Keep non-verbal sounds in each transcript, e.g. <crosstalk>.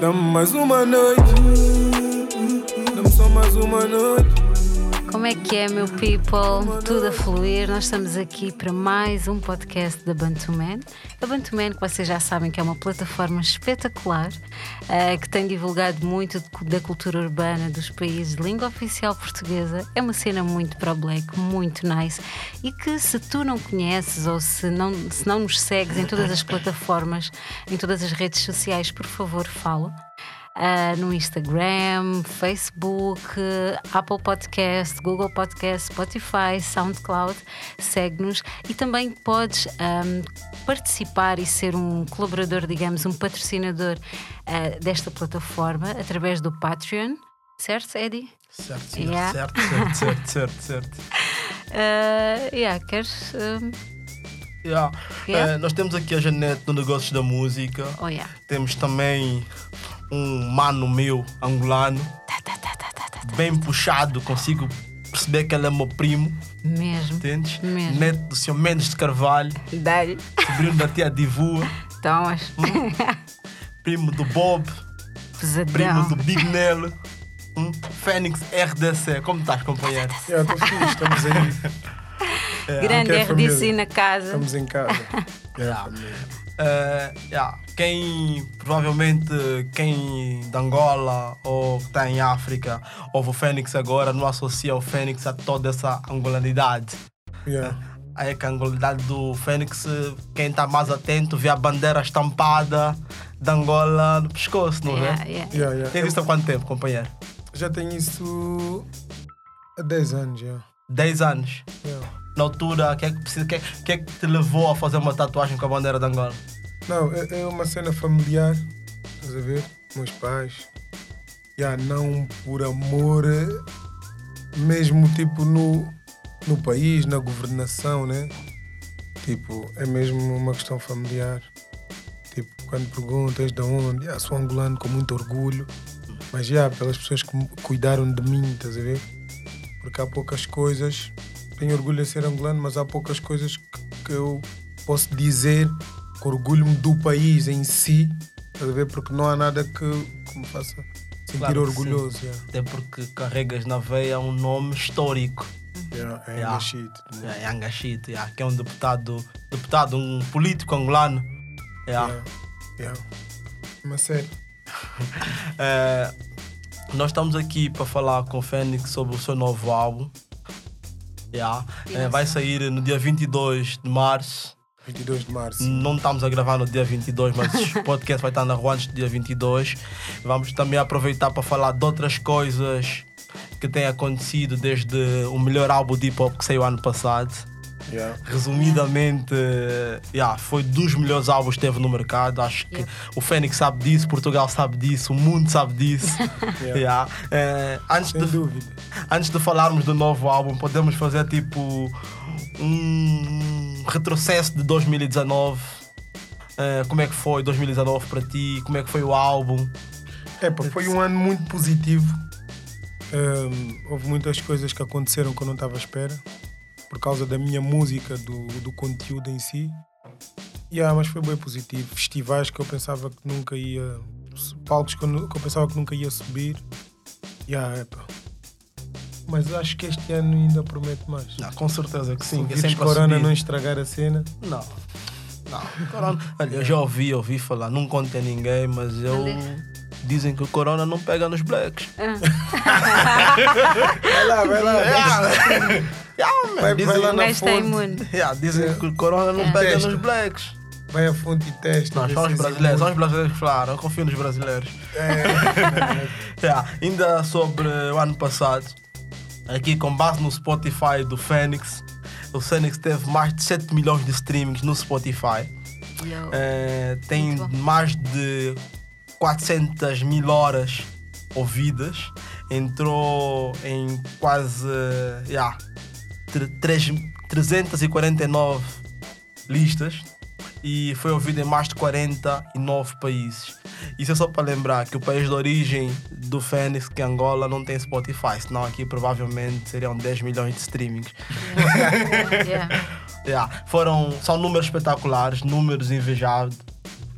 Dá-me mais uma noite. Dá-me só mais uma noite. Como é que é, meu people? Tudo a fluir. Nós estamos aqui para mais um podcast da Bantuman. A Bantuman, que vocês já sabem que é uma plataforma espetacular uh, que tem divulgado muito da cultura urbana dos países de língua oficial portuguesa. É uma cena muito pro black, muito nice e que se tu não conheces ou se não, se não nos segues em todas as plataformas, em todas as redes sociais, por favor, fala uh, no Instagram, Facebook, Apple Podcast, Google Podcast, Spotify, SoundCloud. Segue-nos e também podes um, participar e ser um colaborador, digamos, um patrocinador uh, desta plataforma através do Patreon. Certo, Eddie? Certo, certo, yeah. certo, certo, certo, <laughs> certo, certo. uh, yeah, queres. Um... Yeah. Yeah. Uh, nós temos aqui a Janete do Negócios da Música. Oh, yeah. Temos também um mano meu, angolano, bem puxado, consigo perceber que ele é meu primo. Mesmo. Entendes? Mesmo. Neto do senhor Mendes de Carvalho. Dá-lhe. Sobrinho da tia Divua. Thomas. Hum? Primo do Bob. Pesadão. Primo do Big Nelo. Hum? Fênix RDC. Como estás, companheiro? Yeah, tô fixe, estamos aí. <laughs> É, Grande quer RDC na casa. Estamos em casa. <laughs> Yeah. Uh, yeah. Quem provavelmente quem de Angola ou que está em África ouve o Fênix agora não associa o Fênix a toda essa angolanidade. Yeah. Aí que a angolanidade do Fênix, quem está mais atento vê a bandeira estampada de Angola no pescoço, não Yeah, é? yeah. Yeah, yeah. Tem isso há quanto tempo, companheiro? Já tenho isso há 10 anos já. 10 anos. Yeah. Na altura, o que, é que, que, é- que é que te levou a fazer uma tatuagem com a bandeira de Angola? Não, é, é uma cena familiar, estás a ver? Meus pais. Já não por amor, mesmo tipo no, no país, na governação, né? Tipo, é mesmo uma questão familiar. Tipo, quando perguntas de onde, já sou angolano com muito orgulho, mas já pelas pessoas que cuidaram de mim, estás a ver? Porque há poucas coisas, tenho orgulho de ser angolano, mas há poucas coisas que, que eu posso dizer que orgulho-me do país em si? Porque não há nada que, que me faça sentir Claro orgulhoso. já. Até porque carregas na veia um nome histórico. Yeah, é Yeah. yeah. É Yanga Shit, yeah, que é um deputado, deputado, um político angolano. Yeah. Yeah. Yeah. Mas sério. É, <laughs> nós estamos aqui para falar com o Fênix sobre o seu novo álbum. Yeah. É, vai sair no dia 22 de março. 22 de março. Não estamos a gravar no dia 22, mas <laughs> o podcast vai estar na rua antes do dia 22. Vamos também aproveitar para falar de outras coisas que têm acontecido desde o melhor álbum de hip hop que saiu ano passado. Yeah. Resumidamente, yeah, foi dos melhores álbuns que teve no mercado. Acho que o Fênix sabe disso, Portugal sabe disso, o mundo sabe disso. <laughs> Yeah. Eh, antes, Sem de, dúvida. antes de falarmos do novo álbum, podemos fazer tipo um retrocesso de 2019. Eh, como é que foi 2019 para ti? Como é que foi o álbum? É, pá, foi um ano muito positivo. Hum, houve muitas coisas que aconteceram que eu não estava à espera. Por causa da minha música, do, do conteúdo em si. Yeah, mas foi bem positivo. Festivais que eu pensava que nunca ia. Palcos que eu, que eu pensava que nunca ia subir. Yeah, é, pá. Mas acho que este ano ainda promete mais. Ah, com certeza que Se sim. o é corona não estragar a cena. Não. Não. Corona. Olha, eu já ouvi, ouvi falar, não contei a ninguém, mas eu. Dizem que o corona não pega nos blacks. <laughs> Vai lá, vai lá. <laughs> Yeah, man, <laughs> Vai- lá O na fonte. imune. yeah, <laughs> dizem que o corona não É. pega Testa. nos blacks. Vai à fonte e testa. Somos se és brasileiros, imune. somos brasileiros, claro, eu confio nos brasileiros. É. <laughs> Yeah, ainda sobre o ano passado, aqui com base no Spotify do Fênix, o Fênix teve mais de 7 milhões de streamings no Spotify. Eh, tem mais de 400 mil horas ouvidas. Entrou em quase yeah, 349 listas e foi ouvido em mais de 49 países. Isso é só para lembrar que o país de origem do Fênix, que é Angola, não tem Spotify, senão aqui provavelmente seriam 10 milhões de streamings. Yeah. <laughs> Yeah, foram, são números espetaculares, números invejáveis.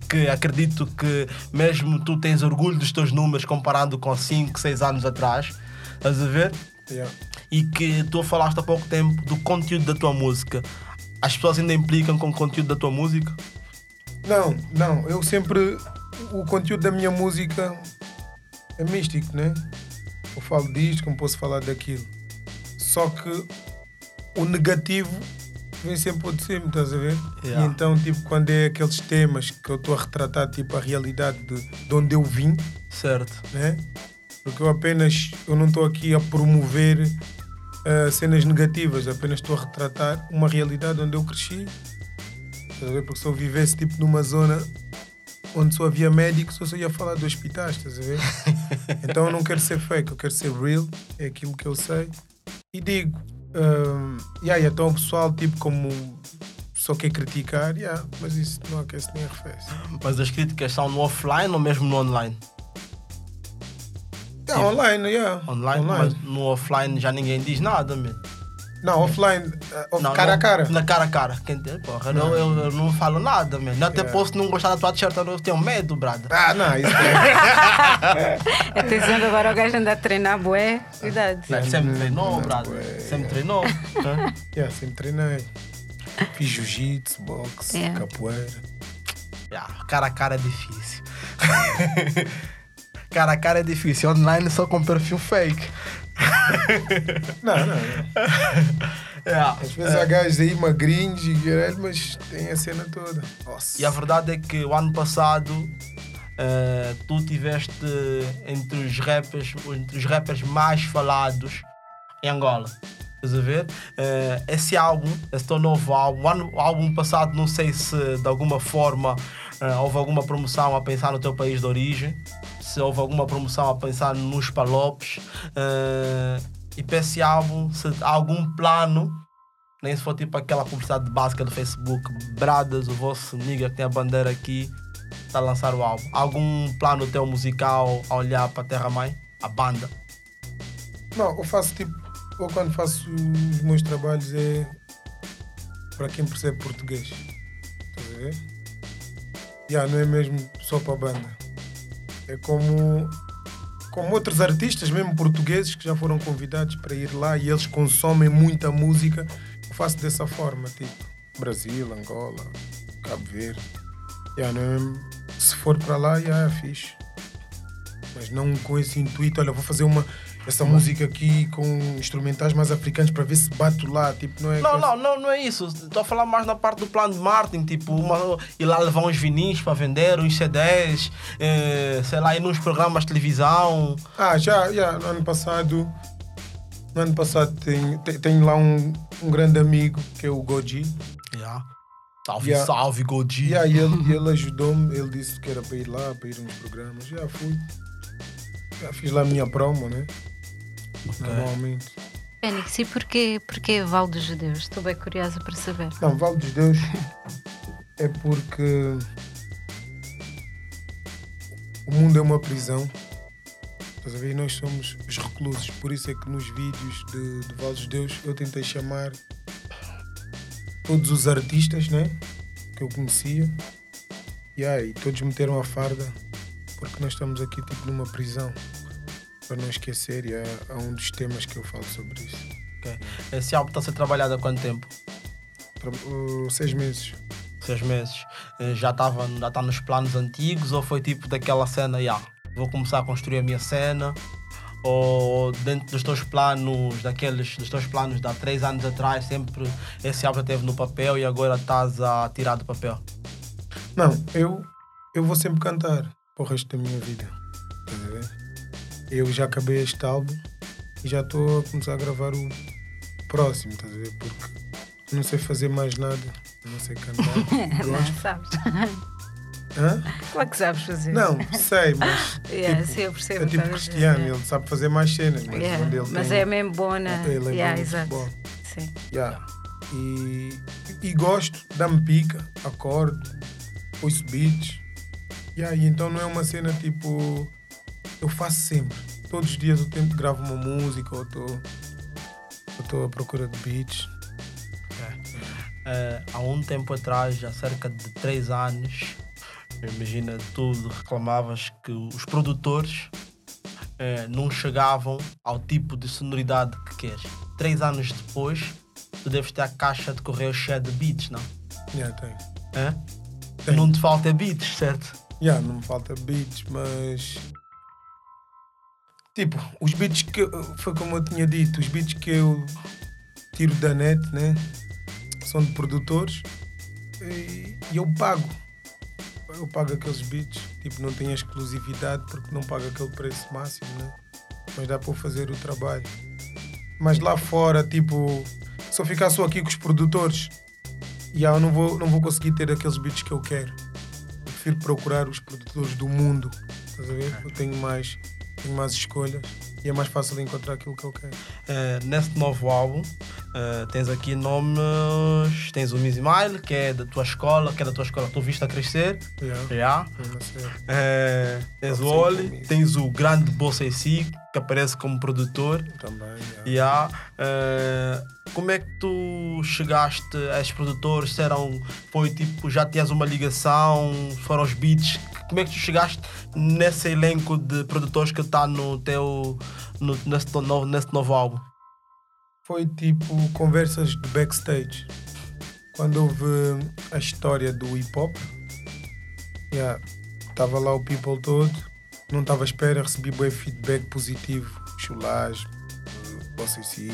que acredito que mesmo tu tens orgulho dos teus números comparando com 5, 6 anos atrás. Estás a ver? Yeah. E que tu falaste há pouco tempo do conteúdo da tua música. As pessoas ainda implicam com o conteúdo da tua música? Não, não, eu sempre. O conteúdo da minha música é místico, né? Eu falo disto, como posso falar daquilo. Só que o negativo vem sempre de cima, estás a ver? Yeah. E então, tipo, quando é aqueles temas que eu estou a retratar, tipo, a realidade de, de onde eu vim, Certo. né? Porque eu apenas, eu não estou aqui a promover ah, cenas negativas, apenas estou a retratar uma realidade onde eu cresci. Porque se eu vivesse tipo numa zona onde só havia médicos, eu só ia falar de hospitais, estás a ver? <laughs> então eu não quero ser fake, eu quero ser real, é aquilo que eu sei. E digo, um, yeah, então o pessoal, tipo, como só quer criticar, yeah, mas isso não aquece nem arrefece. Mas as críticas são no offline ou mesmo no online? Yeah, online, yeah. Online, mas no offline já ninguém diz nada, man. Não, offline, uh, off- Não, cara não, a cara. Na cara a cara. Quem tem, porra, eu, eu, eu não falo nada. Eu até Yeah. posso não gostar da tua t-shirt, eu tenho medo, brother. Ah, não, isso <laughs> é. Eu tô dizendo agora o gajo anda a treinar, bué. Cuidado. Não, sempre treinou, não, brother. ué. Sempre treinou. <laughs> Yeah, sempre treinei. Fiz jiu-jitsu, boxe, Yeah. capoeira. Yeah, cara a cara é difícil. <laughs> cara a cara é difícil. Online só com perfil fake. Não, não, não. Yeah. <laughs> Às vezes há gajos aí magrinhos e mas tem a cena toda. Nossa. E a verdade é que o ano passado eh, tu tiveste entre os rappers, entre os rappers mais falados em Angola. Estás a ver? Eh, esse álbum, esse teu novo álbum, o, ano- o álbum passado, não sei se de alguma forma eh, houve alguma promoção a pensar no teu país de origem, se houve alguma promoção a pensar nos palopes. eh, e para esse álbum, se há algum plano nem se for tipo aquela publicidade básica do Facebook, Bradas, o vosso nigga que tem a bandeira aqui, está a lançar o álbum. Algum plano teu musical a olhar para a Terra Mãe? A banda? Não, eu faço tipo. Eu quando faço os meus trabalhos é para quem percebe português. Estás a ver? Yeah, não é mesmo só para a banda. É como, como outros artistas, mesmo portugueses, que já foram convidados para ir lá e eles consomem muita música. Eu faço dessa forma, tipo Brasil, Angola, Cabo Verde. Yeah, é? Se for para lá, yeah, é fixe. Mas não com esse intuito, olha, vou fazer uma, essa música aqui com instrumentais mais africanos para ver se bato lá. Tipo, não é Não, coisa- não, não, não é isso. Estou a falar mais na parte do plano de marketing, tipo, uma, ir lá levar uns vinis para vender, uns CDs, eh, sei lá, ir nos programas de televisão. Ah, já, já, no ano passado. No ano passado tenho, te- tenho lá um, um grande amigo que é o Goji. Yeah. Salve, Yeah. salve, Goji. E aí ele, <laughs> ele ajudou-me, ele disse que era para ir lá, para ir uns programas. Já fui. Já fiz lá a minha promo, né? Normalmente. Fênix, e porquê, porquê Val dos Judeus? Estou bem curiosa para saber. Não, Vale dos Deus é porque o mundo é uma prisão. Estás a ver? E nós somos os reclusos. Por isso é que nos vídeos de, de Vale dos Deus eu tentei chamar todos os artistas né? que eu conhecia. E aí, todos meteram a farda porque nós estamos aqui tipo numa prisão. Para não esquecer, e há, há um dos temas que eu falo sobre isso. Ok. Esse álbum está a ser trabalhado há quanto tempo? Uh, seis meses. Seis meses. Eh, Já estava já tá nos planos antigos ou foi tipo daquela cena, yeah, vou começar a construir a minha cena? Ou dentro dos teus planos, daqueles dos teus planos de há três anos atrás, sempre esse álbum já esteve no papel e agora estás a tirar do papel? Não, eu, eu vou sempre cantar para o resto da minha vida. Estás a ver? Eu já acabei este álbum e já estou a começar a gravar o próximo, estás a ver? Porque não sei fazer mais nada, não sei cantar. <laughs> Não, sabes? Hã? Claro que sabes fazer. Não, sei, mas <laughs> Yeah, tipo, sim, eu percebo. é tipo Cristiano, ele sabe fazer mais cenas, mas Yeah, onde ele Mas tem, é mesmo boa na. ele é Yeah, bom exato. futebol. Sim. Yeah. E, e gosto, dá-me pica, acordo, ouço beats. Yeah, e então não é uma cena tipo. Eu faço sempre. Todos os dias eu tento gravo uma música ou estou. estou à procura de beats. Eh, há um tempo atrás, há cerca de três anos, Imagina, tu reclamavas que os produtores eh, não chegavam ao tipo de sonoridade que queres. Três anos depois, tu deves ter a caixa de correio cheia de beats, não? Yeah, tem. É? Tem. Não te falta beats, certo? Yeah, não me falta beats, mas. Tipo, os beats que. eu- Foi como eu tinha dito, os beats que eu tiro da net, né? São de produtores e, e eu pago. Eu pago aqueles beats. Tipo, não tem exclusividade porque não pago aquele preço máximo, né? Mas dá para eu fazer o trabalho. Mas lá fora, tipo, se eu ficar só aqui com os produtores, yeah, eu não vou, não vou conseguir ter aqueles beats que eu quero. Eu prefiro procurar os produtores do mundo. Estás a ver? Eu tenho mais, tenho mais escolhas e é mais fácil encontrar aquilo que eu quero. Eh, nesse novo álbum, eh, tens aqui nomes. Tens o Mizimile, que é da tua escola, que é da tua escola que tu viste a crescer. Yeah, assim. Eh, tens o Oli, tens o grande Bolsa em si, que aparece como produtor. Também, yeah. Yeah. Como é que tu chegaste a esses produtores? Se eram, foi tipo, já tinhas uma ligação? Foram os beats? Como é que tu chegaste nesse elenco de produtores que está no teu, no, nesse, novo, nesse novo álbum? Foi tipo conversas de backstage. Quando houve a história do hip hop, yeah, estava lá o people todo, não estava à espera, recebi bem feedback positivo, chulage, OCC,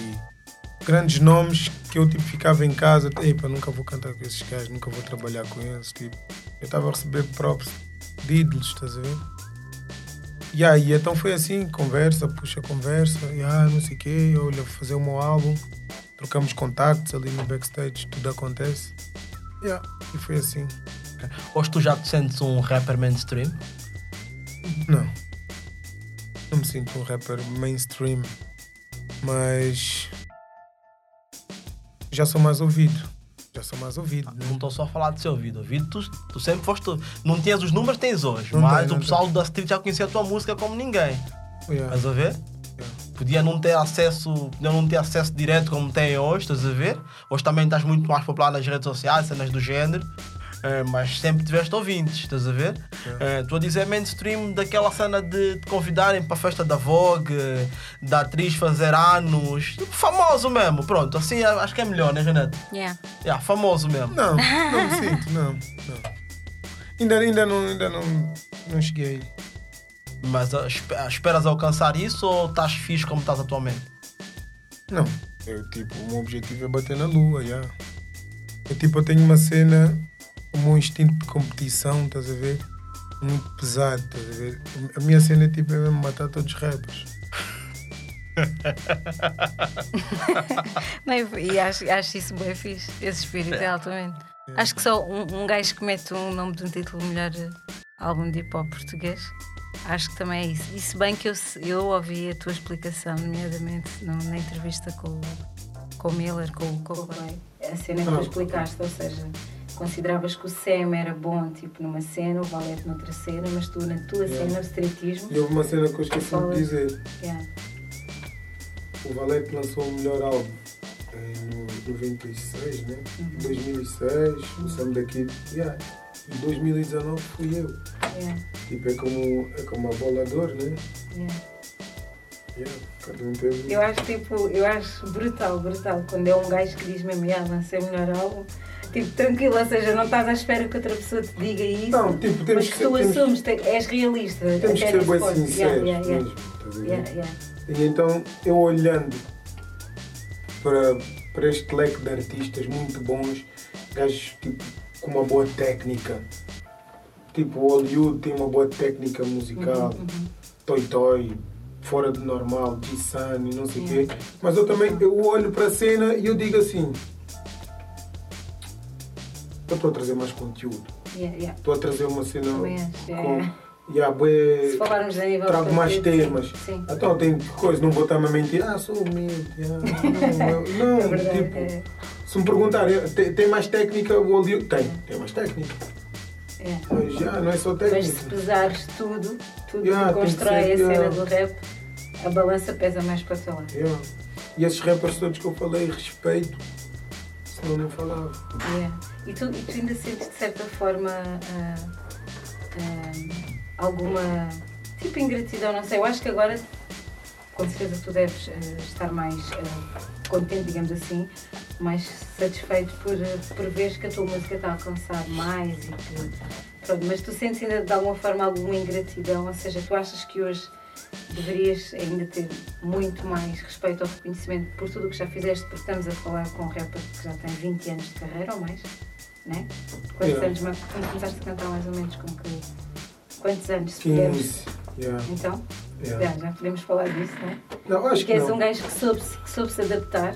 grandes nomes que eu tipo ficava em casa, epa, nunca vou cantar com esses gajos, nunca vou trabalhar com eles, tipo, eu estava a receber props de ídolos, estás a ver? Yeah, e então foi assim, conversa, puxa conversa, yeah, não sei o quê, olha, vou fazer o meu álbum, trocamos contactos ali no backstage, tudo acontece. Yeah, e foi assim. Hoje tu já te sentes um rapper mainstream? Não. Não me sinto um rapper mainstream, mas já sou mais ouvido. Já sou mais ouvido. né? Não estou só a falar de seu ouvido. Ouvido, tu, tu sempre foste. Não tinhas os números, tens hoje. Não mas tem, o pessoal da street já conhecia a tua música como ninguém. Yeah. Estás a ver? Podia não ter acesso, podia não ter acesso direto como tem hoje, estás a ver? Hoje também estás muito mais popular nas redes sociais, cenas do género. Eh, mas sempre tiveste ouvintes, estás a ver? Eh, Estou a dizer mainstream daquela cena de te convidarem para a festa da Vogue, da atriz fazer anos, famoso mesmo, pronto, assim eh, acho que é melhor, né, Renato? Yeah. Yeah, famoso mesmo. Não, não me sinto, não. não. Ainda, ainda, não, ainda não, não cheguei. Mas ah, espe- ah, esperas alcançar isso ou estás fixe como estás atualmente? Não. Eu, tipo, o meu objetivo é bater na lua, já. Eu, tipo, eu tenho uma cena, o meu instinto de competição, estás a ver? Muito pesado, estás a ver? A minha cena, tipo, é mesmo matar todos os rappers. <laughs> Não, e acho, acho isso bem fixe, esse espírito é altamente. Acho que só um, um gajo que mete um nome de um título melhor eh, álbum de hip hop português, acho que também é isso. E se bem que eu, eu ouvi a tua explicação, nomeadamente no- na entrevista com, o- com o Miller, com, o- com o Clay, a cena que tu explicaste, ou seja, consideravas que o Sam era bom tipo numa cena, o Valete noutra cena, mas tu na tua Yeah. cena, o streetismo, E houve uma cena que eu esqueci de dizer. yeah. O Valete lançou o melhor álbum em 96, né? 2006, o Sam daqui. Yeah. Em 2019 fui eu. Yeah, Tipo, é como, é como a bolador, né? yeah. Yeah. Cada um teve. Eu acho tipo, eu acho brutal, brutal, quando é um gajo que diz mesmo, ah, lancei o melhor álbum. Tipo, tranquilo, ou seja, não estás à espera que outra pessoa te diga isso. Não, tipo, temos mas que tu temos- assumes, te- és realista. Temos que ser bem ponto. sinceros Yeah, yeah, mesmo. ver? Yeah, yeah. E então, eu olhando para, para este leque de artistas muito bons, gajos tipo, com uma boa técnica. Tipo, o Hollywood tem uma boa técnica musical. Uhum, Toy Toy, fora do normal, G-Sun e não sei o quê. Mas eu também eu olho para a cena e eu digo assim: eu estou a trazer mais conteúdo. Yeah, yeah. Estou a trazer uma cena com. Yeah, bué- Se falarmos a nível trago mais temas. Sim. Então tem coisa, não vou estar-me a mentir, ah, sou humilde. yeah, <laughs> não, não, É verdade, tipo, é. se me perguntarem, tem, tem mais técnica o Hollywood? Tem, tem mais técnica. É. Mas já, não é só Mas se técnica. pesares tudo, tudo Yeah, que tem que constrói ser, a cena yeah. do rap, a balança pesa mais para o teu lado. Yeah. E esses rappers todos que eu falei, respeito, senão nem falava. E, tu, e tu ainda sentes de certa forma ah, ah, alguma tipo ingratidão, não sei. Eu acho que agora, com certeza, tu deves ah, estar mais contente, digamos assim, mais satisfeito por, por veres que a tua música está a alcançar mais e que. Pronto, mas tu sentes ainda de alguma forma alguma ingratidão, ou seja, tu achas que hoje deverias ainda ter muito mais respeito ao reconhecimento por tudo o que já fizeste, porque estamos a falar com um rapper que já tem 20 anos de carreira ou mais, né? Quantos Yeah. anos, quando começaste a cantar mais ou menos com que. Quantos anos? se pudermos? 15. Yeah, Então, yeah. já, já podemos falar disso, né? Não, acho Porque que és não. um gajo que soube, que soube se adaptar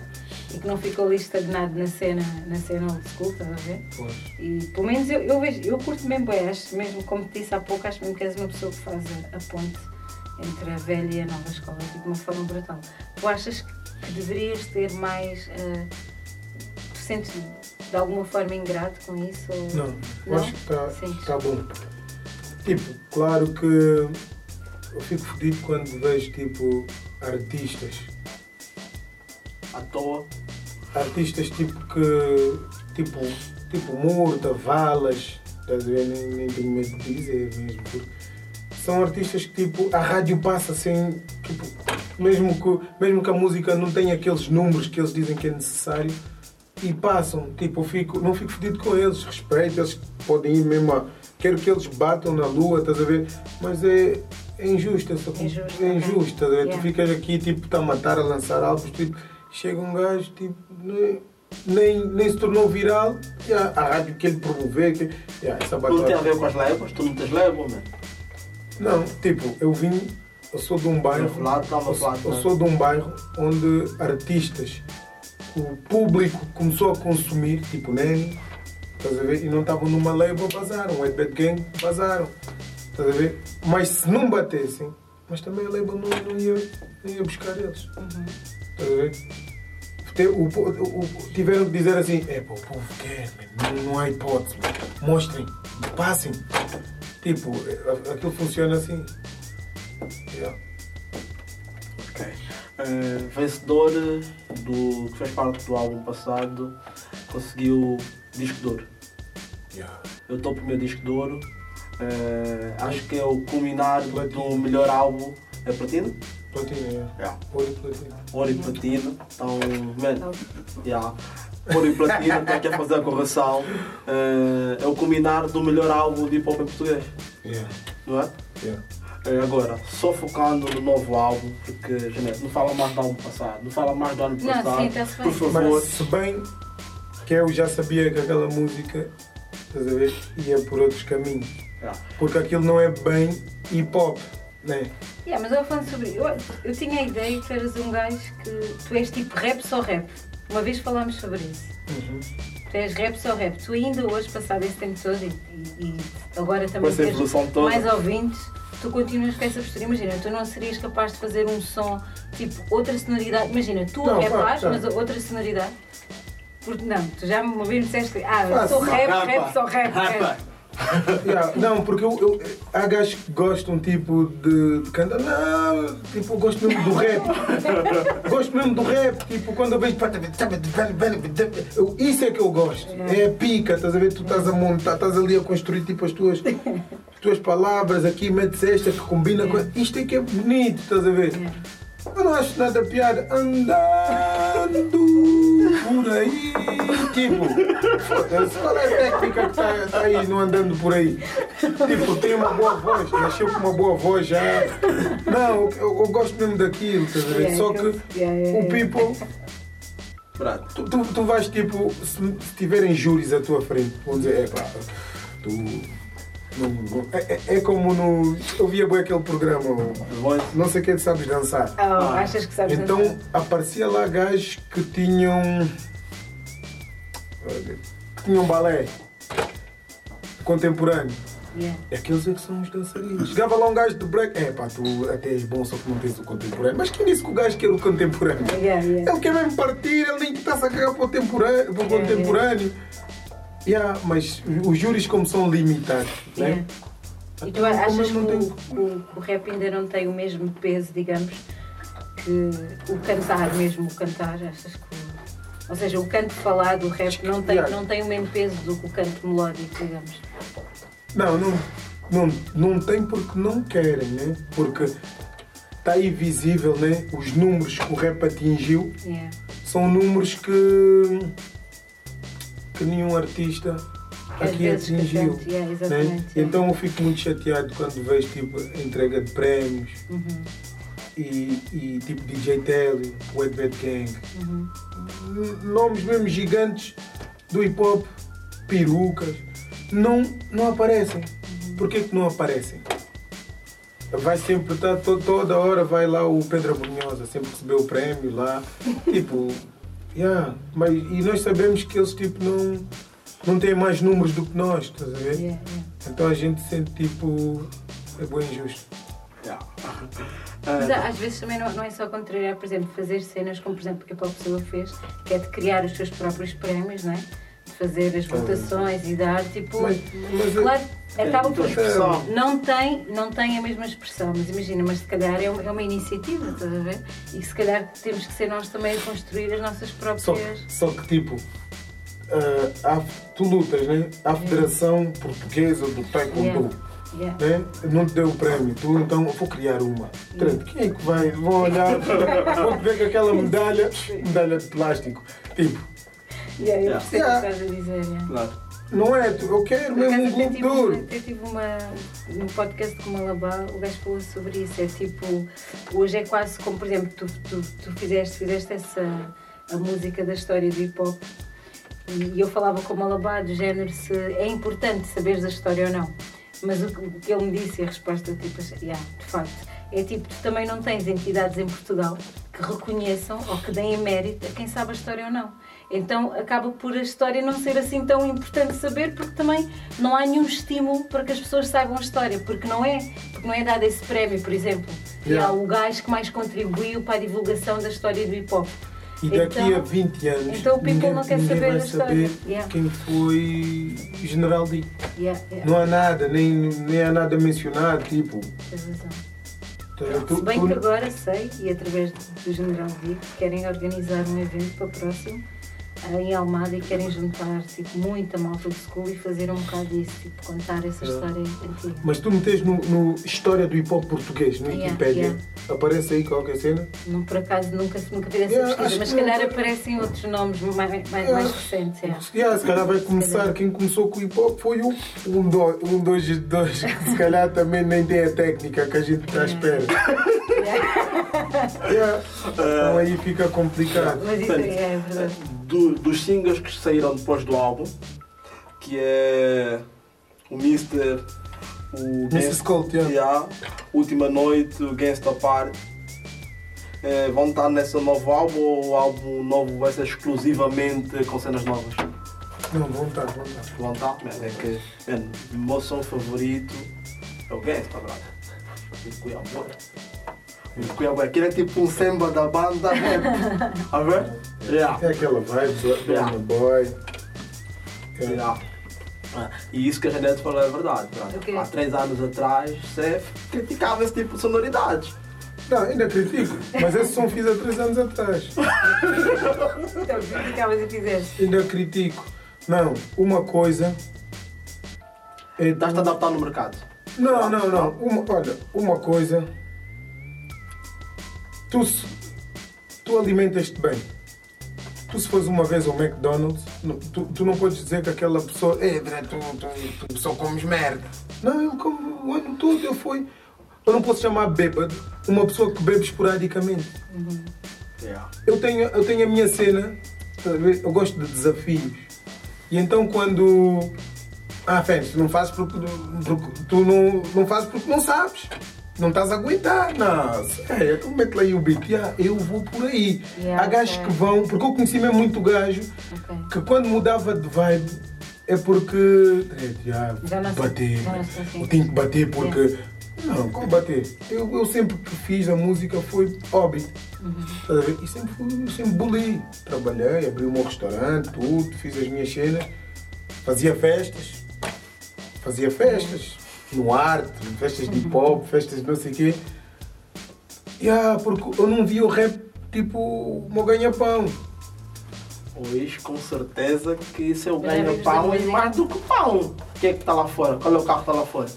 e que não ficou ali estagnado na cena, na cena old school, estás a ver? Pois. E pelo menos eu, eu vejo, eu curto mesmo bem, acho mesmo, como te disse há pouco, acho mesmo que és uma pessoa que faz a, a ponte entre a velha e a nova escola, tipo, de uma forma brutal. Tu achas que, deverias ter mais. eh, tu sentes de alguma forma ingrato com isso? Ou... Não, eu Não? acho que está tá bom. Tipo, claro que eu fico fodido quando vejo tipo artistas. À toa. Artistas tipo que. Tipo, tipo Murta, Valas, estás a ver? Nem, nem tenho medo de dizer mesmo. Porque são artistas que tipo, a rádio passa sem. Tipo, mesmo que, mesmo que a música não tenha aqueles números que eles dizem que é necessário, e passam. Tipo, fico, não fico fedido com eles, respeito, eles podem ir mesmo a. Quero que eles batam na lua, estás a ver? Mas é, é injusto essa coisa. Injusto, É injusto, estás a ver? Yeah. Tu ficas aqui, tipo, está a matar, a lançar álbuns, tipo, chega um gajo, tipo, nem, nem, nem se tornou viral, e a, a rádio que ele promover, que, yeah, essa Não tem a ver com as levas, tu não tens leva, mano. Não, tipo, eu vim, eu sou de um bairro, Lá, tá uma eu, eu né? sou de um bairro onde artistas, o público começou a consumir, tipo Nene, estás a ver? E não estavam numa label, vazaram, Ed Bad Gang, vazaram, estás a ver? Mas se não batessem, mas também a label não, não, ia, não ia buscar eles, estás a ver? O o- o- tiveram que dizer assim, é pá, o povo quer, não, não há hipótese, mostrem, passem. Tipo, aquilo funciona assim. Yeah. Ok. Eh, vencedor do que fez parte do álbum passado conseguiu disco de ouro. Yeah. Eu estou para o meu disco de ouro. Eh, acho que é o culminar do melhor álbum. É platina? Platina, yeah. Yeah. Ouro e platina. Ouro e platina. Então, man, yeah. Ouro e platina, estou aqui a fazer a correção. Eh, é o culminar do melhor álbum de hip hop em português. Yeah. Não é? Yeah. Eh, Agora, só focando no novo álbum, porque, Janete, não fala mais do álbum passado, não fala mais do ano Não, passado. sim, está-se bem. por favor. Mas se bem que eu já sabia que aquela música, estás a ver, ia por outros caminhos. Yeah. Porque aquilo não é bem hip hop, né? Yeah, mas eu falando sobre. Eu, eu tinha a ideia que tu eras um gajo que tu és tipo rap só rap. Uma vez falámos sobre isso. Uhum. Tu és rap só rap. Tu ainda hoje, passado esse tempo todo e, e- e agora Com também essa tens evolução toda. mais ouvintes, tu continuas com essa postura. Imagina, tu não serias capaz de fazer um som tipo outra sonoridade. Imagina, tu Não, a rapaz, pá, tá. mas a outra sonoridade. Porque não, tu já uma vez me disseste, ah, eu Faço sou rap, rapa. rap, só rap. rap. Yeah, não, porque eu, eu, há gajos que gostam tipo de, de cantar. Não, tipo, eu gosto mesmo do rap. <laughs> gosto mesmo do rap. Tipo, quando eu vejo. Eu, isso é que eu gosto. É a pica, estás a ver? Tu estás a montar, estás ali a construir tipo as tuas, as <laughs> tuas palavras aqui, metes esta que combina com. Isto é que é bonito, estás a ver? Eu não acho nada piada. Andando por aí. Tipo, foda-se, qual é a técnica que está tá aí no andando por aí? Tipo, tem uma boa voz, nasceu com uma boa voz já. Não, eu, eu gosto mesmo daquilo, estás a ver? Yeah, Só que yeah, yeah, o yeah. people. Tu, tu, tu vais tipo, se, se tiverem júris à tua frente, vão dizer, é pá, tu. Não- não- é, é- é como no. Eu via bem aquele programa, não sei quem sabes dançar. Oh, achas que sabes Então dançar? aparecia lá gajos que tinham. que tinham balé contemporâneo. Yeah. Aqueles é que são os dançarinos. Chegava lá um gajo de break. É pá, tu até és bom, só que não tens o contemporâneo. Mas quem disse que o gajo quer o contemporâneo? Yeah, yeah. Ele quer mesmo partir, ele nem está-se a cagar para o temporâneo. Para o contemporâneo. Yeah, mas os júris, como são limitados, Yeah. né? E tu Então, achas que o, o- o rap ainda não tem o mesmo peso, digamos, que o cantar mesmo, o cantar, achas que o- ou seja, o canto falado, o rap não tem, Yeah. não tem o mesmo peso do que o canto melódico, digamos. Não, não. não, não tem porque não querem, né? Porque está aí visível, né? Os números que o rap atingiu Yeah. são números que, que nenhum artista Às aqui atingiu. yeah, né? yeah. Então eu fico muito chateado quando vejo tipo entrega de prémios Uhum, e, e tipo DJ Telly, Wet Bad Gang, uhum. Nomes mesmo gigantes do hip hop, perucas, não, não aparecem. Porquê que não aparecem? Vai sempre to- toda hora vai lá o Pedro Abrunhosa, sempre recebeu o prémio lá. <laughs> Tipo, yeah, mas, e nós sabemos que eles tipo não, não têm mais números do que nós, estás a ver? Yeah, yeah. Então a gente sente tipo. É bem injusto. Yeah. <laughs> Mas às vezes também não, não é só contrariar, por exemplo, fazer cenas como, por exemplo, o que a Paulo Pessoa fez, que é de criar os seus próprios prémios, não é? De fazer as votações e dar, tipo. Mas, mas é- Claro, acaba por. expressão. Não tem, não tem a mesma expressão, mas imagina, mas se calhar é uma, é uma iniciativa, estás a ver? E se calhar temos que ser nós também a construir as nossas Só, próprias. só que tipo, ah, há- tu lutas, né? A Federação Portuguesa do Taekwondo Yeah. né? não te deu o prémio, tu então vou criar uma. Trent, quem é que vai? Vou olhar, <laughs> vou te ver com aquela medalha, medalha de plástico. Tipo, Yeah, eu Yeah. percebo o que estás a dizer. yeah. Claro. não é? tu- Eu quero Por mesmo um acaso, eu globo tive, uma, eu tive uma. No podcast com o Malabá, o gajo falou sobre isso. É tipo. Hoje é quase como, por exemplo, tu, tu, tu fizeste, fizeste essa. a música da história do hip hop. E eu falava com o Malabá do género se é importante saberes a história ou não. Mas o, que- o que ele me disse, e a resposta, tipo, yeah, de facto, é tipo, tu também não tens entidades em Portugal que reconheçam ou que deem mérito a quem sabe a história ou não. Então acaba por a história não ser assim tão importante saber, porque também não há nenhum estímulo para que as pessoas saibam a história, porque não é, porque não é dado esse prémio, por exemplo. E Yeah. há o gajo que mais contribuiu para a divulgação da história do hip hop. E daqui Então- a 20 anos então o people ninguém, não quer ninguém saber vai saber Yeah. quem foi General D. Yeah, Não há nada, nem, nem há nada mencionado, tipo. tens razão. tu- Se bem que agora sei, e através do General D, querem organizar um evento para o próximo em Almada e querem juntar tipo, muita malta de school e fazer um bocado disso, tipo, contar essa É. história antiga. Mas tu metes no, no História do Hip Hop Português, no Yeah, Wikipedia, yeah. aparece aí qualquer cena? Não, por acaso nunca, nunca fiz essa Yeah, pesquisa, mas se calhar não. aparecem outros nomes mais, mais, mais Yeah. recentes. é. Se calhar, se calhar vai começar, quem começou com o hip hop foi o um, do, um dois, dois, que se calhar também nem tem a técnica que a gente está à espera. <laughs> Yeah. <laughs> Então aí fica complicado. Mas isso é, é verdade. Do- dos singles que saíram depois do álbum, que é o Mister, o Mrs. Colt, yeah. Yeah, Última Noite, o Gangsta Party. Eh, vão estar nesse novo álbum ou o álbum novo vai ser exclusivamente com cenas novas? Não, vão estar, vão estar. Vão estar, man, é que man, o meu som favorito é o Gangsta, brother. E Cuiabá. Cuiabá, aquele é tipo um samba da banda rap. <laughs> A ver? Yeah. É aquela vibe do Yeah. Boy. Yeah. Yeah. Ah, E isso que a gente falou é verdade. brother. O quê? Há três anos atrás, você criticava esse tipo de sonoridades. Não, ainda critico, mas esse som fiz há três anos atrás. Então, criticavas e fizeste. Ainda critico. Não, uma coisa. É Estás-te a adaptar no mercado. Não, não, não. Uma, olha, uma coisa. Tu, se- tu alimentas-te bem. Tu se fores uma vez ao McDonald's, tu, tu não podes dizer que aquela pessoa. É, tu, tu, tu só comes merda. Não, eu como o ano todo, eu fui. Eu não posso chamar bêbado uma pessoa que bebe esporadicamente. Yeah. Eu tenho, eu tenho a minha cena, eu gosto de desafios. E então quando. Ah, Fênix, tu não fazes porque, porque tu não, não fazes porque não sabes. Não estás a aguentar. Não, sério, então mete lá aí o beat. Yeah, eu vou por aí. Yeah, Há gajos ok. que vão, porque eu conheci mesmo muito gajo Ok. que quando mudava de vibe é porque. É, já, Já bater. Eu tenho que bater porque. Não, como bater? Eu, eu sempre que fiz a música foi hobby. A ver? E sempre, fui, sempre bully. Trabalhei, abri o meu restaurante, tudo, fiz as minhas cenas, fazia festas. Fazia festas no arte, festas de hip hop, festas de não sei o quê. Yeah, porque eu não via o rap tipo o meu ganha-pão. Hoje, com certeza que isso é o ganha-pão e música. mais do que pão. O que é que está lá fora? Qual é o carro que está lá fora?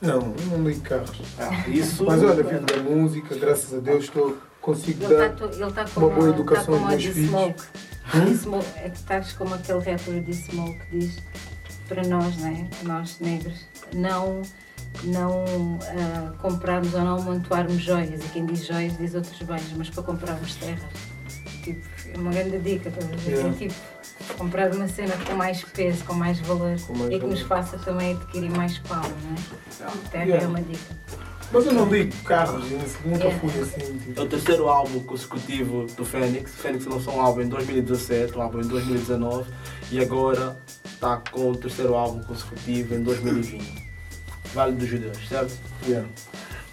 Não, eu não ligo carros. Ah, isso. Mas olha, vivo da música, graças a Deus estou, consigo Ele dar. está ele tá com uma boa tá educação como aos meus filhos. Smoke. Hum? Smoke. É que estás como aquele rapper de Smoke diz para nós, não é? Nós negros, não, não ah, comprarmos ou não amontoarmos joias. E quem diz joias diz outros bens, mas para comprarmos terras. Tipo, é uma grande dica, estás a ver? É tipo, comprar uma cena com mais peso, com mais valor Com mais e que nos valor. faça também adquirir mais power, não é? Terra Yeah. é uma dica. Mas eu não ligo carros, nunca fui assim. É Tipo. o terceiro álbum consecutivo do Fênix. O Fênix lançou um álbum em 2017, um álbum em 2019 e agora está com o terceiro álbum consecutivo em 2020. Vale dos Judeus, certo? Yeah.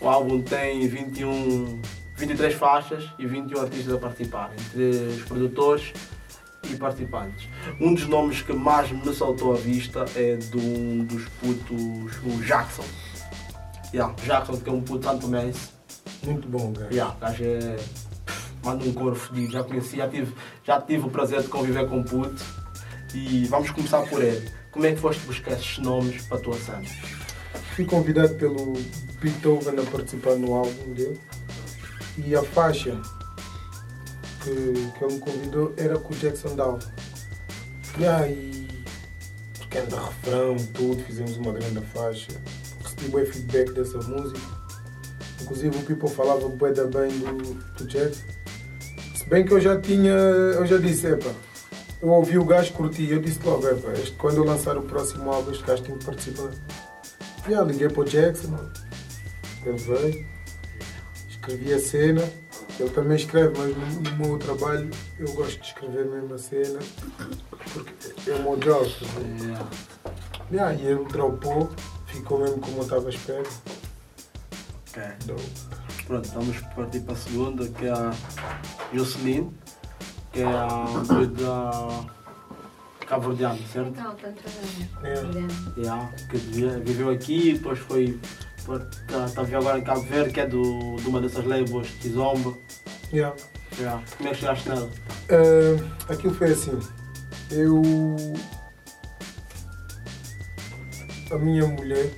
O álbum tem 21, 23 faixas e 21 artistas a participar, entre os produtores e participantes. Um dos nomes que mais me saltou à vista é de um dos putos, o Jackson. Yeah, Jackson, que é um puto santo mense. Muito bom, cara. Yeah, gajo é. Manda um coro fedido, já conheci, já tive, já tive o prazer de conviver com o puto. E vamos começar por ele. Como é que foste buscar esses nomes para a tua cena? Fui convidado pelo Beethoven a participar no álbum dele. E a faixa que, que ele me convidou era com o Jackson Down. E aí, tocando refrão, tudo, fizemos uma grande faixa. Recebi bem feedback dessa música. Inclusive o People falava bué da bem do, do Jackson. Se bem que eu já tinha, eu já disse, epa, eu ouvi o gajo curti, eu disse logo, epa, este, quando eu lançar o próximo álbum, este gajo tem que participar. Já liguei para o Jackson, ele veio, escrevi a cena, ele também escreve, mas no, no meu trabalho eu gosto de escrever mesmo a cena, porque é o meu job. tá vendo? Já, e ele dropou, ficou mesmo como eu estava à espera. Ok. Dope. Pronto, vamos partir para a segunda, que é a Jocelyn, que é a da cabo-verdiana, certo? Legal, tanto É. Yeah, que viveu aqui e depois foi está tá a viver agora em Cabo Verde, que é do, de uma dessas labels, Kizomba. Yeah. Yeah. Como é que chegaste nela? Ah, aquilo foi assim. Eu. A minha mulher,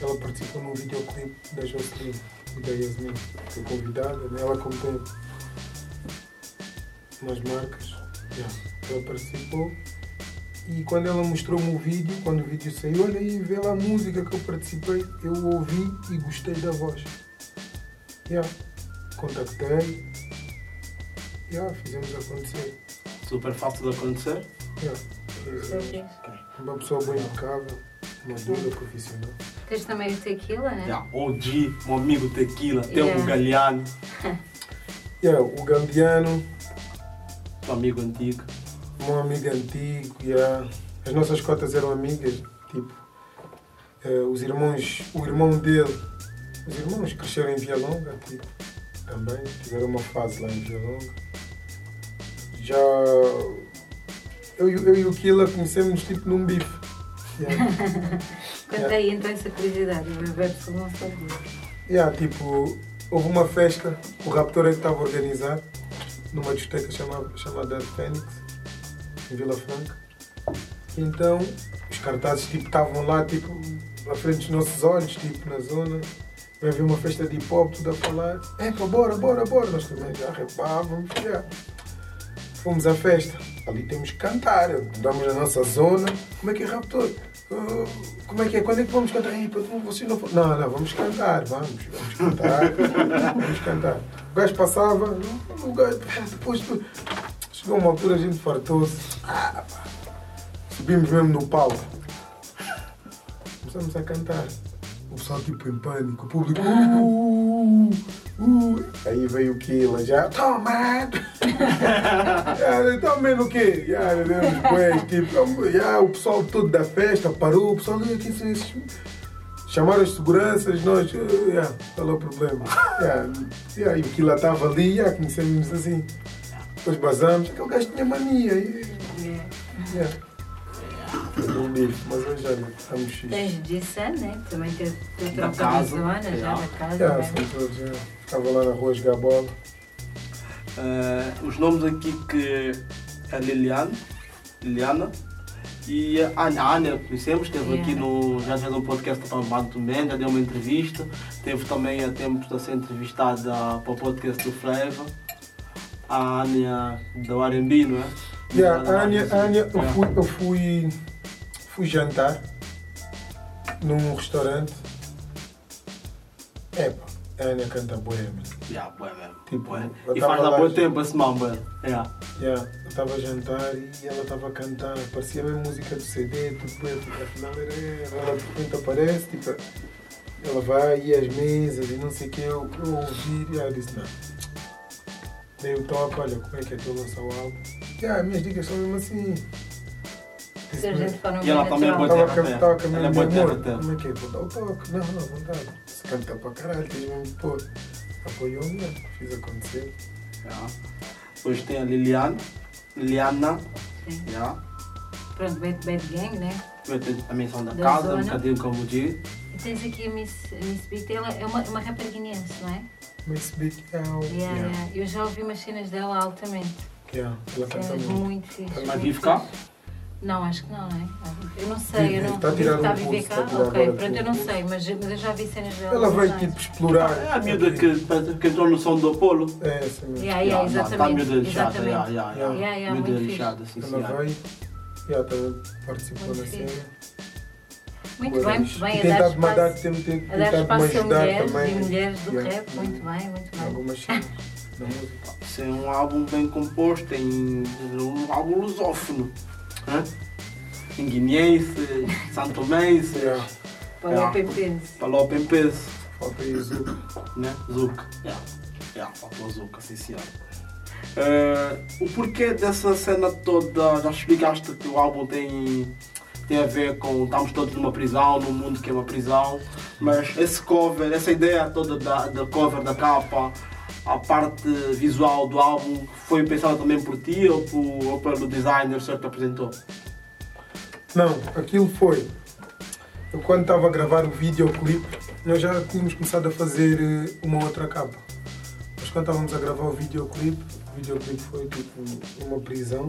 ela participou num videoclipe da Jocelyn e da Yasmin. Foi convidada, né? ela como tem umas marcas, yeah. ela participou. E quando ela mostrou-me o vídeo, quando o vídeo saiu, olha aí, vê lá a música que eu participei, eu ouvi e gostei da voz. Yeah. Contactei, yeah, fizemos acontecer. Super fácil de acontecer. Yeah. Uma pessoa bem impecável, madura, profissional. também o tequila, né? Yeah. OG, meu amigo Tequila, tem Yeah. o Galeano, <laughs> Yeah, o Gambiano, teu amigo antigo. meu amigo antigo, yeah. as nossas cotas eram amigas, tipo, eh, os irmãos, o irmão dele, os irmãos cresceram em Via Longa, tipo, também, tiveram uma fase lá em Via Longa. Já eu, e o- eu e o Killa conhecemos tipo num bife. Yeah. <laughs> Conta aí então essa curiosidade, o Roberto não sabia. Yeah, tipo, houve uma festa, o Raptor é que estava a organizar, numa discoteca chamada, chamada Fênix, em Vila Franca. Então, os cartazes tipo estavam lá, tipo, à frente dos nossos olhos, tipo, na zona. Vai haver uma festa de hip hop, tudo a falar. Epa, bora, bora, bora. Nós também já repávamos, já. Fomos à festa. Ali temos que cantar. Damos na nossa zona. Como é que é, Raptor? Ah, como é que é? Quando é que vamos cantar? Ei, vocês não, não, não, vamos cantar, vamos, vamos cantar, vamos cantar. O gajo passava, o gajo, depois chegou uma altura a gente fartou-se. Ah. Subimos mesmo no palco. Começamos a cantar. O pessoal tipo em pânico, o público. Uh, uh. Aí veio o Killa já. Toma! Já, Toma o quê? Já, tipo, já, o pessoal todo da festa parou, o pessoal, "Ah, quem são esses? Chamaram as seguranças, nós, "Ah, já, qual é o problema? Já, e o Killa estava ali, já, conhecemos assim. Depois basamos, aquele gajo tinha mania. E, já. Um bife, mas hoje olha, estamos X. Tens G-Sun, né? Que também Da de casa, zona, já da casa. Já, né? são todos, já. Ficava lá na rua jogar bola. Eh, os nomes aqui que é Liliane, Liliana, E a Ania, a Ania conhecemos, esteve Yeah. aqui no. Já fez um podcast para o Banto Man, já deu uma entrevista. Teve também a tempo de ser entrevistada para o podcast do Flavor. A Ania do RB, não é? Yeah, a Ania, a Ania, eu Yeah. fui, eu fui, fui jantar num restaurante. Epa, a Ania canta boêmia. Yeah, mesmo. Tipo, eu E faz há bom tempo esse mamba. Yeah. Yeah, eu estava a jantar e ela estava a cantar, parecia mesmo música do CD, tudo bem, tipo, afinal era ela, de repente aparece, tipo, ela vai e as mesas e não sei o que, eu, eu ouvi e ela disse, não. Daí eu toco, olha, como é que é tu lançar o álbum? Yeah, minhas dicas são mesmo assim. Se a gente for no E ela também é boa Estava terra, a tava com a Ela é minha terra. como é que é? Vou dar o toque. Não, não, vontade. Se canta para caralho, tens mesmo de pôr. Apoiou-me, né? fiz acontecer. Yeah. Depois tem a Liliana. Liliana. Sim. Yeah. Pronto, Bad, Bad Gang, né? A menção da, Da casa, zona. um bocadinho como diz. E tens aqui a Miss, a Miss Beat, ela é uma, uma rapper guineense, não é? Miss Big L. Yeah, yeah. Eu já ouvi umas cenas dela altamente. Yeah, ela canta Cenas muito. muito fixe. Mas muito vive cá? fixe. Não, acho que não, não é? Eu não sei, eu não está a tirar está a um viver cá? está a tirar Ok, pronto, eu não sei, mas, mas eu já vi cenas dela. Ela vai mas- tipo explorar. É a miúda que, que entrou no som do Apolo. É, essa mesmo. Yeah, yeah, Yeah, Está a exatamente. miúda lixada, exatamente. yeah, yeah, yeah. Yeah, yeah, Miúda lixada, sim, sim. Ela vai. Yeah, também participou Muito na cena. Muito bem, muito bem. E A dar tentado mandar, espaço, tem, tem, a dar espaço a mulheres também. e mulheres do rap. Muito bem, muito Em bem. Algumas <laughs> cenas da música. Isso é um álbum bem composto, tem um álbum lusófono. Hã? Guineense, <laughs> santomense, Yeah. Para o Yeah. PPs. palop em peso, Falta aí Zuc. né? Zuc. Yeah. Yeah, faltou Zuc, sim senhora. Eh, o porquê dessa cena toda, já explicaste que o álbum tem, tem a ver com estamos todos numa prisão, num mundo que é uma prisão, mas esse cover, essa ideia toda da, da cover da capa, a parte visual do álbum foi pensada também por ti ou, por, ou pelo designer que te apresentou? Não, aquilo foi. Eu quando estava a gravar o videoclipe, nós já tínhamos começado a fazer eh, uma outra capa. Mas quando estávamos a gravar o videoclipe, o videoclipe foi tipo numa prisão.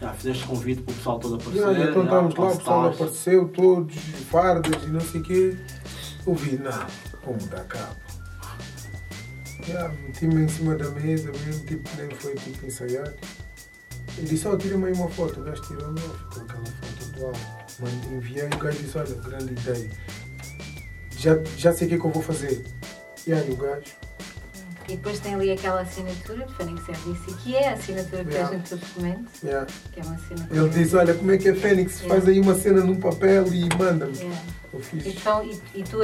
Já fizeste convite para o pessoal todo aparecer? Então já, estávamos lá, o pessoal apareceu, todos, fardas e não sei o quê. Eu vi, não, vou mudar a capa. Yeah, Meti-me em cima da mesa mesmo, tipo, nem foi tipo ensaiado. Ele disse, oh, tira-me aí uma foto. O gajo tirou-me, ficou aquela foto álbum. Mandei, enviei e o gajo disse, olha, grande ideia. Já, já sei o que é que eu vou fazer. E aí o gajo, E depois tem ali aquela assinatura de Fanning Service, que é a assinatura que Yeah. no teu documento, yeah. que é uma assinatura. ele disse, olha, como é que é Fênix? Faz aí uma cena num papel e manda-me. Yeah. Eu fiz. Então, e, e tu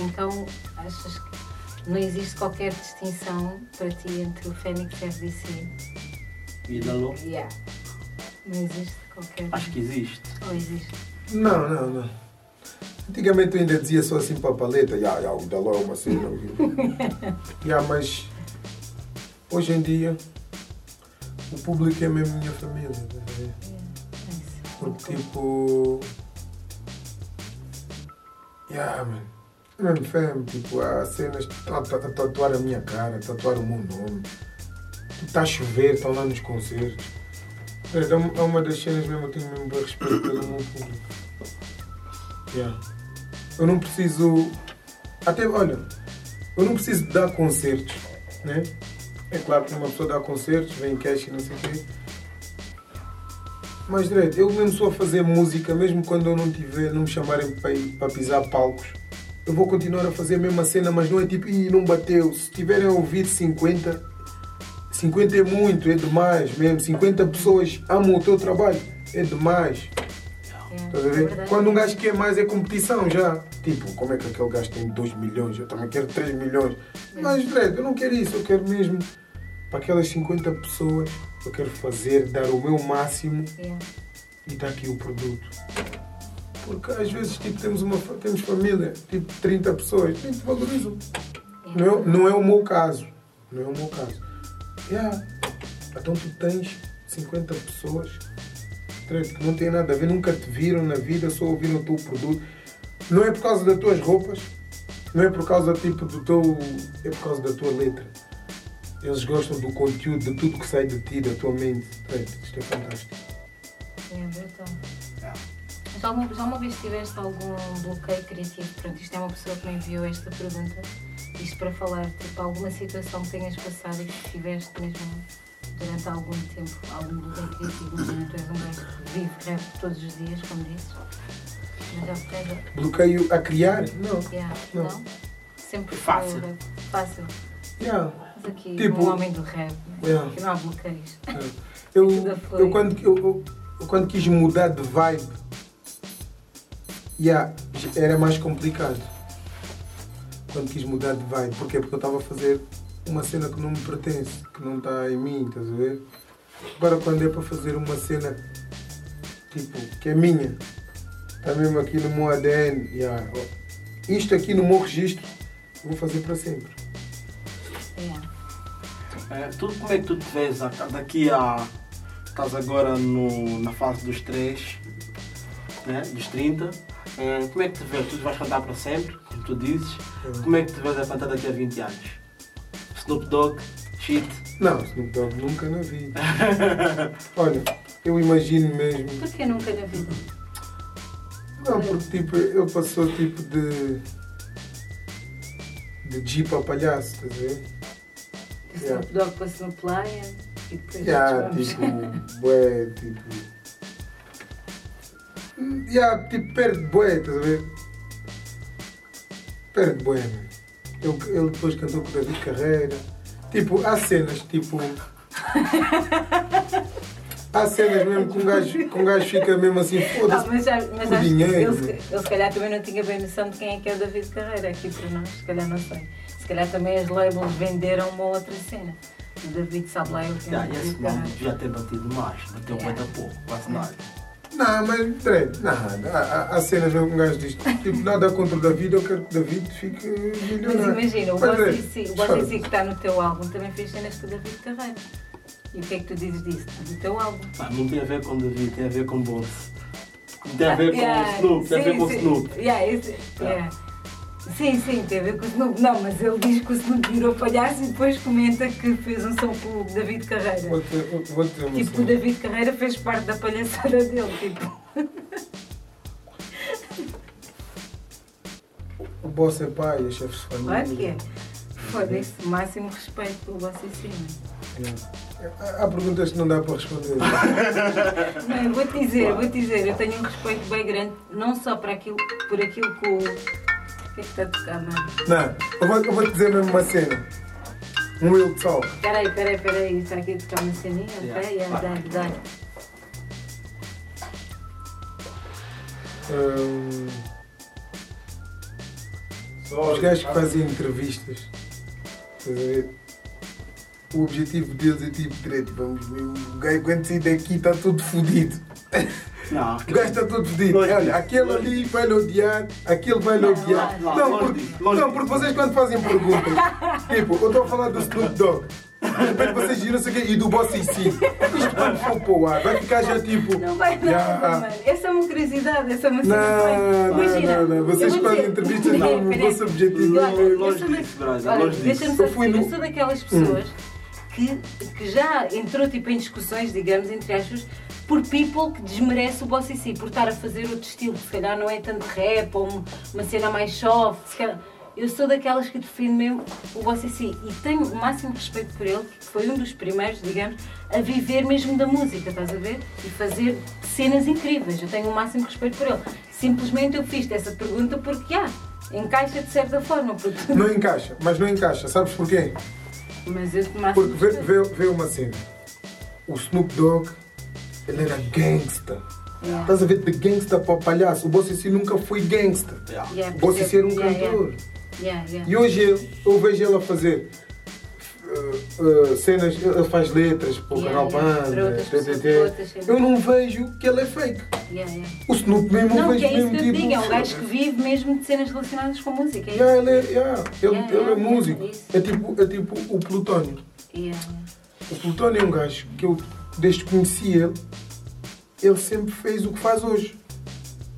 então achas que não existe qualquer distinção para ti entre o Fênix FDC? E da Lô? Yeah. Não existe qualquer. Acho que existe. Ou existe? Não, não, não. Antigamente eu ainda dizia só assim para a paleta, ya, ya, o Daló é uma cena. <laughs> ya, mas hoje em dia o público é mesmo minha família. a ver? É isso. Porque tipo. Ya, man. Mesmo fam, tipo, há cenas tatuar a minha cara, tatuar o meu nome. Está a chover, estão lá nos concertos. É, é uma- das cenas mesmo, eu tenho mesmo bem respeito pelo meu público. Yeah. Eu não preciso. Até, olha, eu não preciso dar concertos, né? É claro que uma pessoa dá concertos, vem em cash e não sei o quê. Mas direito, eu mesmo sou a fazer música, mesmo quando eu não tiver, não me chamarem para, para pisar palcos, eu vou continuar a fazer a mesma cena, mas não é tipo, ih, não bateu. Se tiverem ouvido 50, 50 é muito, é demais mesmo. 50 pessoas amam o teu trabalho, é demais. É. Quando um gajo quer mais é competição já. Tipo, como é que aquele gajo tem 2 milhões? Eu também quero 3 milhões. Mas, Dredd, eu não quero isso. Eu quero mesmo, para aquelas 50 pessoas, eu quero fazer, dar o meu máximo Yeah. e está aqui o produto. Porque às vezes tipo, temos, uma, temos família, tipo 30 pessoas, te valorizam. Não é, não é o meu caso. Não é o meu caso. Yeah. Então tu tens 50 pessoas que não tem nada a ver, nunca te viram na vida, só ouviram o teu produto. Não é por causa das tuas roupas, não é por causa tipo do teu. é por causa da tua letra. Eles gostam do conteúdo, de tudo que sai de ti, da tua mente. Isto é fantástico. É brutal. Yeah. Já uma, já uma vez tiveste algum bloqueio criativo? Pronto, isto é uma pessoa que me enviou esta pergunta. Isto para falar, tipo, alguma situação que tenhas passado e que tiveste mesmo durante algum tempo, algum bloqueio criativo. Imagina, tu és um gajo que vive rap todos os dias, como dizes. Mas pega. Bloqueio a criar? Não. Yeah, Não. não? Sempre Fácil. Fácil. Yeah. Mas aqui, Tipo- um homem do rap. Yeah. Aqui não há bloqueios. Eu, <laughs> Tudo foi. eu, quando, eu, eu- eu quando quis mudar de vibe, yeah, era mais complicado. Quando quis mudar de vibe. Porquê? Porque eu estava a fazer uma cena que não me pertence, que não está em mim, estás a ver? Agora quando é para fazer uma cena tipo, que é minha, está mesmo aqui no meu ADN, yeah, isto aqui no meu registro, vou fazer para sempre. Yeah. É, tu, como é que tu te vês daqui a. Estás agora no, na fase dos 3, né? dos 30. É, como é que te vês? Tu vais cantar para sempre, como tu dizes. Como é que te vês a cantar daqui a 20 anos? Snoop Dogg, Cheat. Não, Snoop Dogg nunca na vida. <laughs> Olha, eu imagino mesmo. Porquê nunca na vida? Não, porque tipo, ele passou tipo de. de Jeep a palhaço, estás a ver? Snoop Dogg passou no Playa e depois Yeah, tipo, <laughs> bué, tipo. Yeah, tipo, perde bué, estás a ver? Perde bué, mano. Ele, ele depois cantou com o David Carreira. Tipo, há cenas, tipo. há cenas mesmo que um gajo, que um gajo fica mesmo assim, foda-se. mas já- mas O acho que dinheiro. ele, se- ele se calhar também não tinha bem noção de quem é que é o David Carreira aqui para nós, se calhar não sei. Se calhar também as labels venderam uma outra cena. O David sabe lá eu que é Yeah, esse nome devia ter batido mais, bateu Yeah. muito pouco, quase nada. Não, mas Dredd, nada. Há, cenas que um gajo diz, tipo, nada contra o David, eu quero que o David fique Mas milionário. imagina, o Mas, C- o chora. Bossy C que está no teu álbum também fez cenas com o David Carreira. E o que é que tu dizes disso? Do teu álbum? Pá, não tem a ver com David, tem a ver com Bones. Tem a ver com Yeah, Snoop, tem a ver com sim. Snoop. Yeah, esse- yeah. Sim, sim, tem a ver com o Snoop. Não, mas ele diz que o Snoop virou palhaço e depois comenta que fez um som com o David Carreira. Vou te, vou te uma Tipo, o. David Carreira fez parte da palhaçada dele, tipo. <laughs> O boss é pai, é chefe de família. Claro que é. Foda-se, máximo respeito pelo vosso ensino. É. Há- Há perguntas que não dá para responder. <laughs> Não, eu vou-te dizer, vou-te dizer, eu tenho um respeito bem grande, não só para aquilo, por aquilo que o. O que é que está a tocar, mano? Não, eu vou, eu vou te dizer mesmo uma cena. Um real talk. Peraí, peraí, peraí, está aqui a tocar uma ceninha? Yeah. Ok, yeah, dá, dá. Hum, os gajos que fazem entrevistas, estás a ver? O objetivo deles é tipo, direito, vamos mesmo. O gajo quando sair daqui está todo fodido. <laughs> Não, O gajo está todo fodido. Longe Olha, aquele ali vai lhe odiar, aquele vai lhe Não, odiar. não, Não, longe porque, não, porque vocês quando fazem perguntas, <laughs> tipo, eu estou a falar do Snoop Dogg. De repente vocês giram sei o quê, e do Boss si. Isto quando for para o ar, vai ficar já tipo. Não vai nada, "Ya, mano. Essa é uma curiosidade, essa é uma Não, Imagina, não, não, não. Vocês fazem entrevistas <laughs> não, o peraí. vosso objetivo deixa-me só dizer, eu sou daquelas pessoas que, que já entrou tipo, em discussões, digamos, entre aspas, por people que desmerece o Bossy C, por estar a fazer outro estilo, que se calhar não é tanto rap ou um- uma cena mais soft. calhar- Eu sou daquelas que defende mesmo o Bossy C e tenho o máximo respeito por ele, porque foi um dos primeiros, digamos, a viver mesmo da música, estás a ver? E fazer cenas incríveis. Eu tenho o máximo respeito por ele. Simplesmente eu fiz essa pergunta porque, ah, encaixa de certa forma. Porque... Não encaixa, mas não encaixa. Sabes porquê? Mas eu te Porque vê, vê, vê uma cena. O Snoop Dogg, ele era gangsta. Yeah. Estás a ver de gangsta para palhaço. O Boss si nunca foi gangsta. Yeah. Yeah, O Boss si era um cantor. E hoje ele, eu vejo ele a fazer uh, uh, cenas, ele faz letras para o canal Panda, TTT. Eu não vejo que ele é fake. Yeah, yeah. O Snoop mesmo eu Não, vejo é isso mesmo que eu tipo. digo, é um gajo que vive mesmo de cenas relacionadas com música. É? Yeah, ele é, yeah, ele, Yeah, ele é yeah, músico. isso. É tipo, é tipo o Plutónio. O Plutónio é um gajo que eu, desde que conheci ele, ele sempre fez o que faz hoje.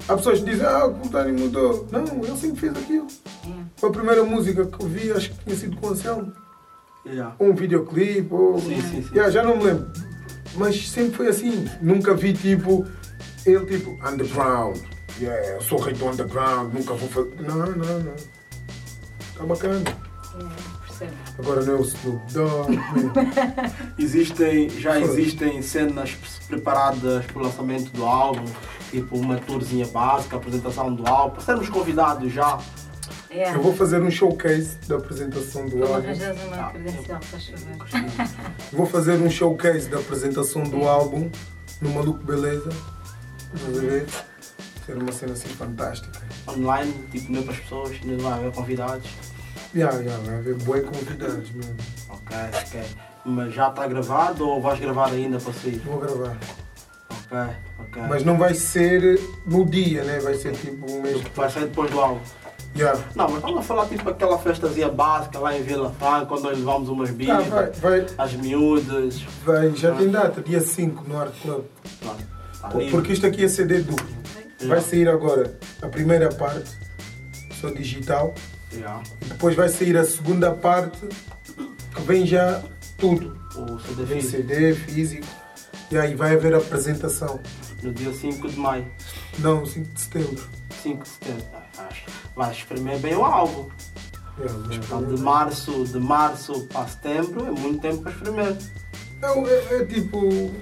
Há pessoas que dizem, ah, o Plutónio mudou. Não, ele sempre fez aquilo. Yeah. A primeira música que eu vi, acho que tinha sido com o Anselmo. Yeah. Ou um videoclipe, ou... Sim, sim, sim. Yeah, já não me lembro. Mas sempre foi assim. Nunca vi tipo Ele tipo, underground. Yeah, eu sou rei do underground, nunca vou fazer. Não, não, não. Tá bacana. Percebo. Agora não é o Snoop Dogg. <laughs> Existem, já Foi. existem cenas preparadas para o lançamento do álbum, tipo uma tourzinha básica, apresentação do álbum, para sermos convidados já. Yeah. Eu vou fazer um showcase da apresentação do álbum. uma Ah, credencial. <laughs> Vou fazer um showcase da apresentação do álbum no Maluco Beleza. Estás a ver? Ser uma cena assim fantástica. Online, tipo, não é para as pessoas, não vai haver convidados. Já, já, vai haver boi convidados mesmo. Ok, ok. Mas já está gravado ou vais gravar ainda para sair? Vou gravar. Ok, ok. Mas não vai ser no dia, né? Vai ser tipo um mês. Vai sair depois do álbum. Já. Não, mas estamos a falar tipo aquela festazinha básica lá em Vila Franca, quando nós levamos umas Ah, bichas, vai, vai, as miúdas. vai, já tem data, dia 5 no Art Club. Lindo. Porque isto aqui é CD duplo. Vai sair agora a primeira parte, só digital, Yeah. e depois vai sair a segunda parte, que vem já tudo. O CD Vem físico, CD, físico, e aí vai haver a apresentação. no dia 5 de maio. Não, 5 de setembro. 5 de setembro. Ah, vais espremer bem o álbum. Yeah, vai Então, de março, de março para setembro é muito tempo para espremer. Não, é, é tipo.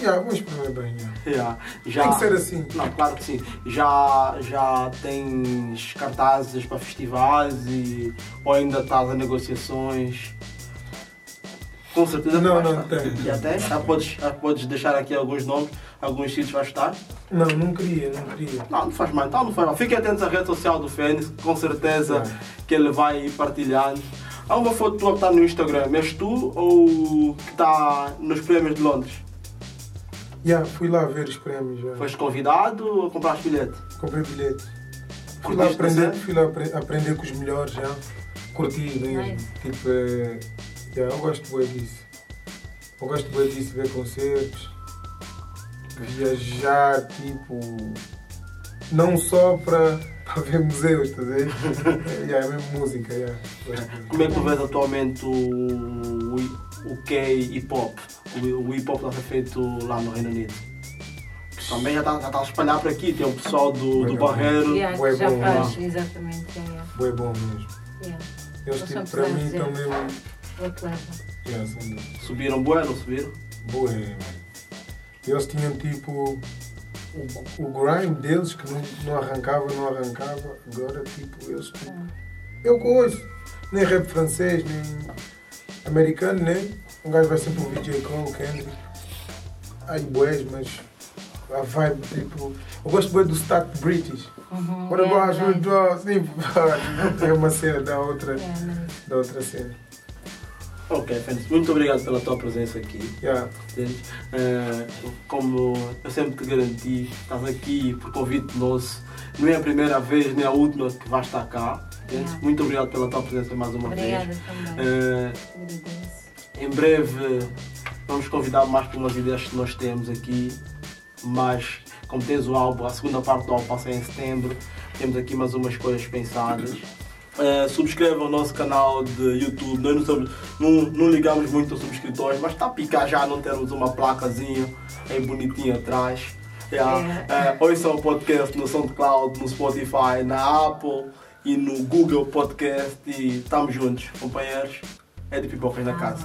Yeah, vamos espremer bem. yeah. Já... Tem que ser assim. Não, claro que sim. Já, já tens cartazes para festivais e ou ainda estás a negociações? Com certeza Não, não tenho. Já tens? Já podes, já podes deixar aqui alguns nomes, alguns sítios vais estar? Não, não queria, não queria. Não, não faz mal, então não faz mal. Fiquem atentos à rede social do Fênix, com certeza que ele vai ir partilhando. Há uma foto tua que está no Instagram, és tu ou que está nos prémios de Londres? Yeah, fui lá ver os prémios já. Foste convidado ou compraste bilhete? Comprei bilhete. Fui lá, aprender, fui lá apre- aprender com os melhores já. Curti mesmo. Nice. Tipo, é, yeah, eu gosto bem disso. Eu gosto bem disso, ver concertos. Viajar, tipo. Não só para, <laughs> para ver museus, estás a ver? <laughs> é, yeah, é mesmo música, yeah. Como é que tu vês atualmente o, o, o K-hip hop? O, o hip hop está feito lá no Reino Unido. Também já está, está a espalhar por aqui, tem o pessoal do, do. Barreiro. Yeah, que já bom, faz, exatamente. Yeah, yeah. Bué bom mesmo. Yeah. Eles, tipo, para mim, estão é. mesmo. Yeah, dúvida. Subiram bué, não subiram? Bué. Eles tinham tipo o, o grind deles que não, não arrancava, não arrancava. Agora tipo, eles tipo. Eu conheço. Nem rap francês, nem americano, né? Um gajo vai sempre ouvir J. Cole, Kendrick. Ai bués, mas a vibe tipo. Eu gosto bem do sotaque British. Uhum. What Yeah, about you. Joe? Assim, é <laughs> uma cena da outra, Yeah, nice. da outra cena. Ok, Fênix, muito obrigado pela tua presença aqui. Yeah. Eh, como eu sempre te garanti, estás aqui por convite nosso. Não é a primeira vez nem a última que vais estar cá. Yeah. Muito obrigado pela tua presença mais uma Obrigada vez. também. Agradeço. Em breve vamos convidar mais para umas ideias que nós temos aqui, mas como tens o álbum, a segunda parte do álbum passa em setembro, temos aqui mais umas coisas pensadas. Eh, subscreva o nosso canal de YouTube, nós não, somos- não, não ligamos muito aos subscritores, mas está a picar já não termos uma placazinha bonitinha atrás. Yeah. É. Eh, ouçam o podcast no SoundCloud, no Spotify, na Apple e no Google Podcast e estamos juntos, companheiros. É de pipocas na casa.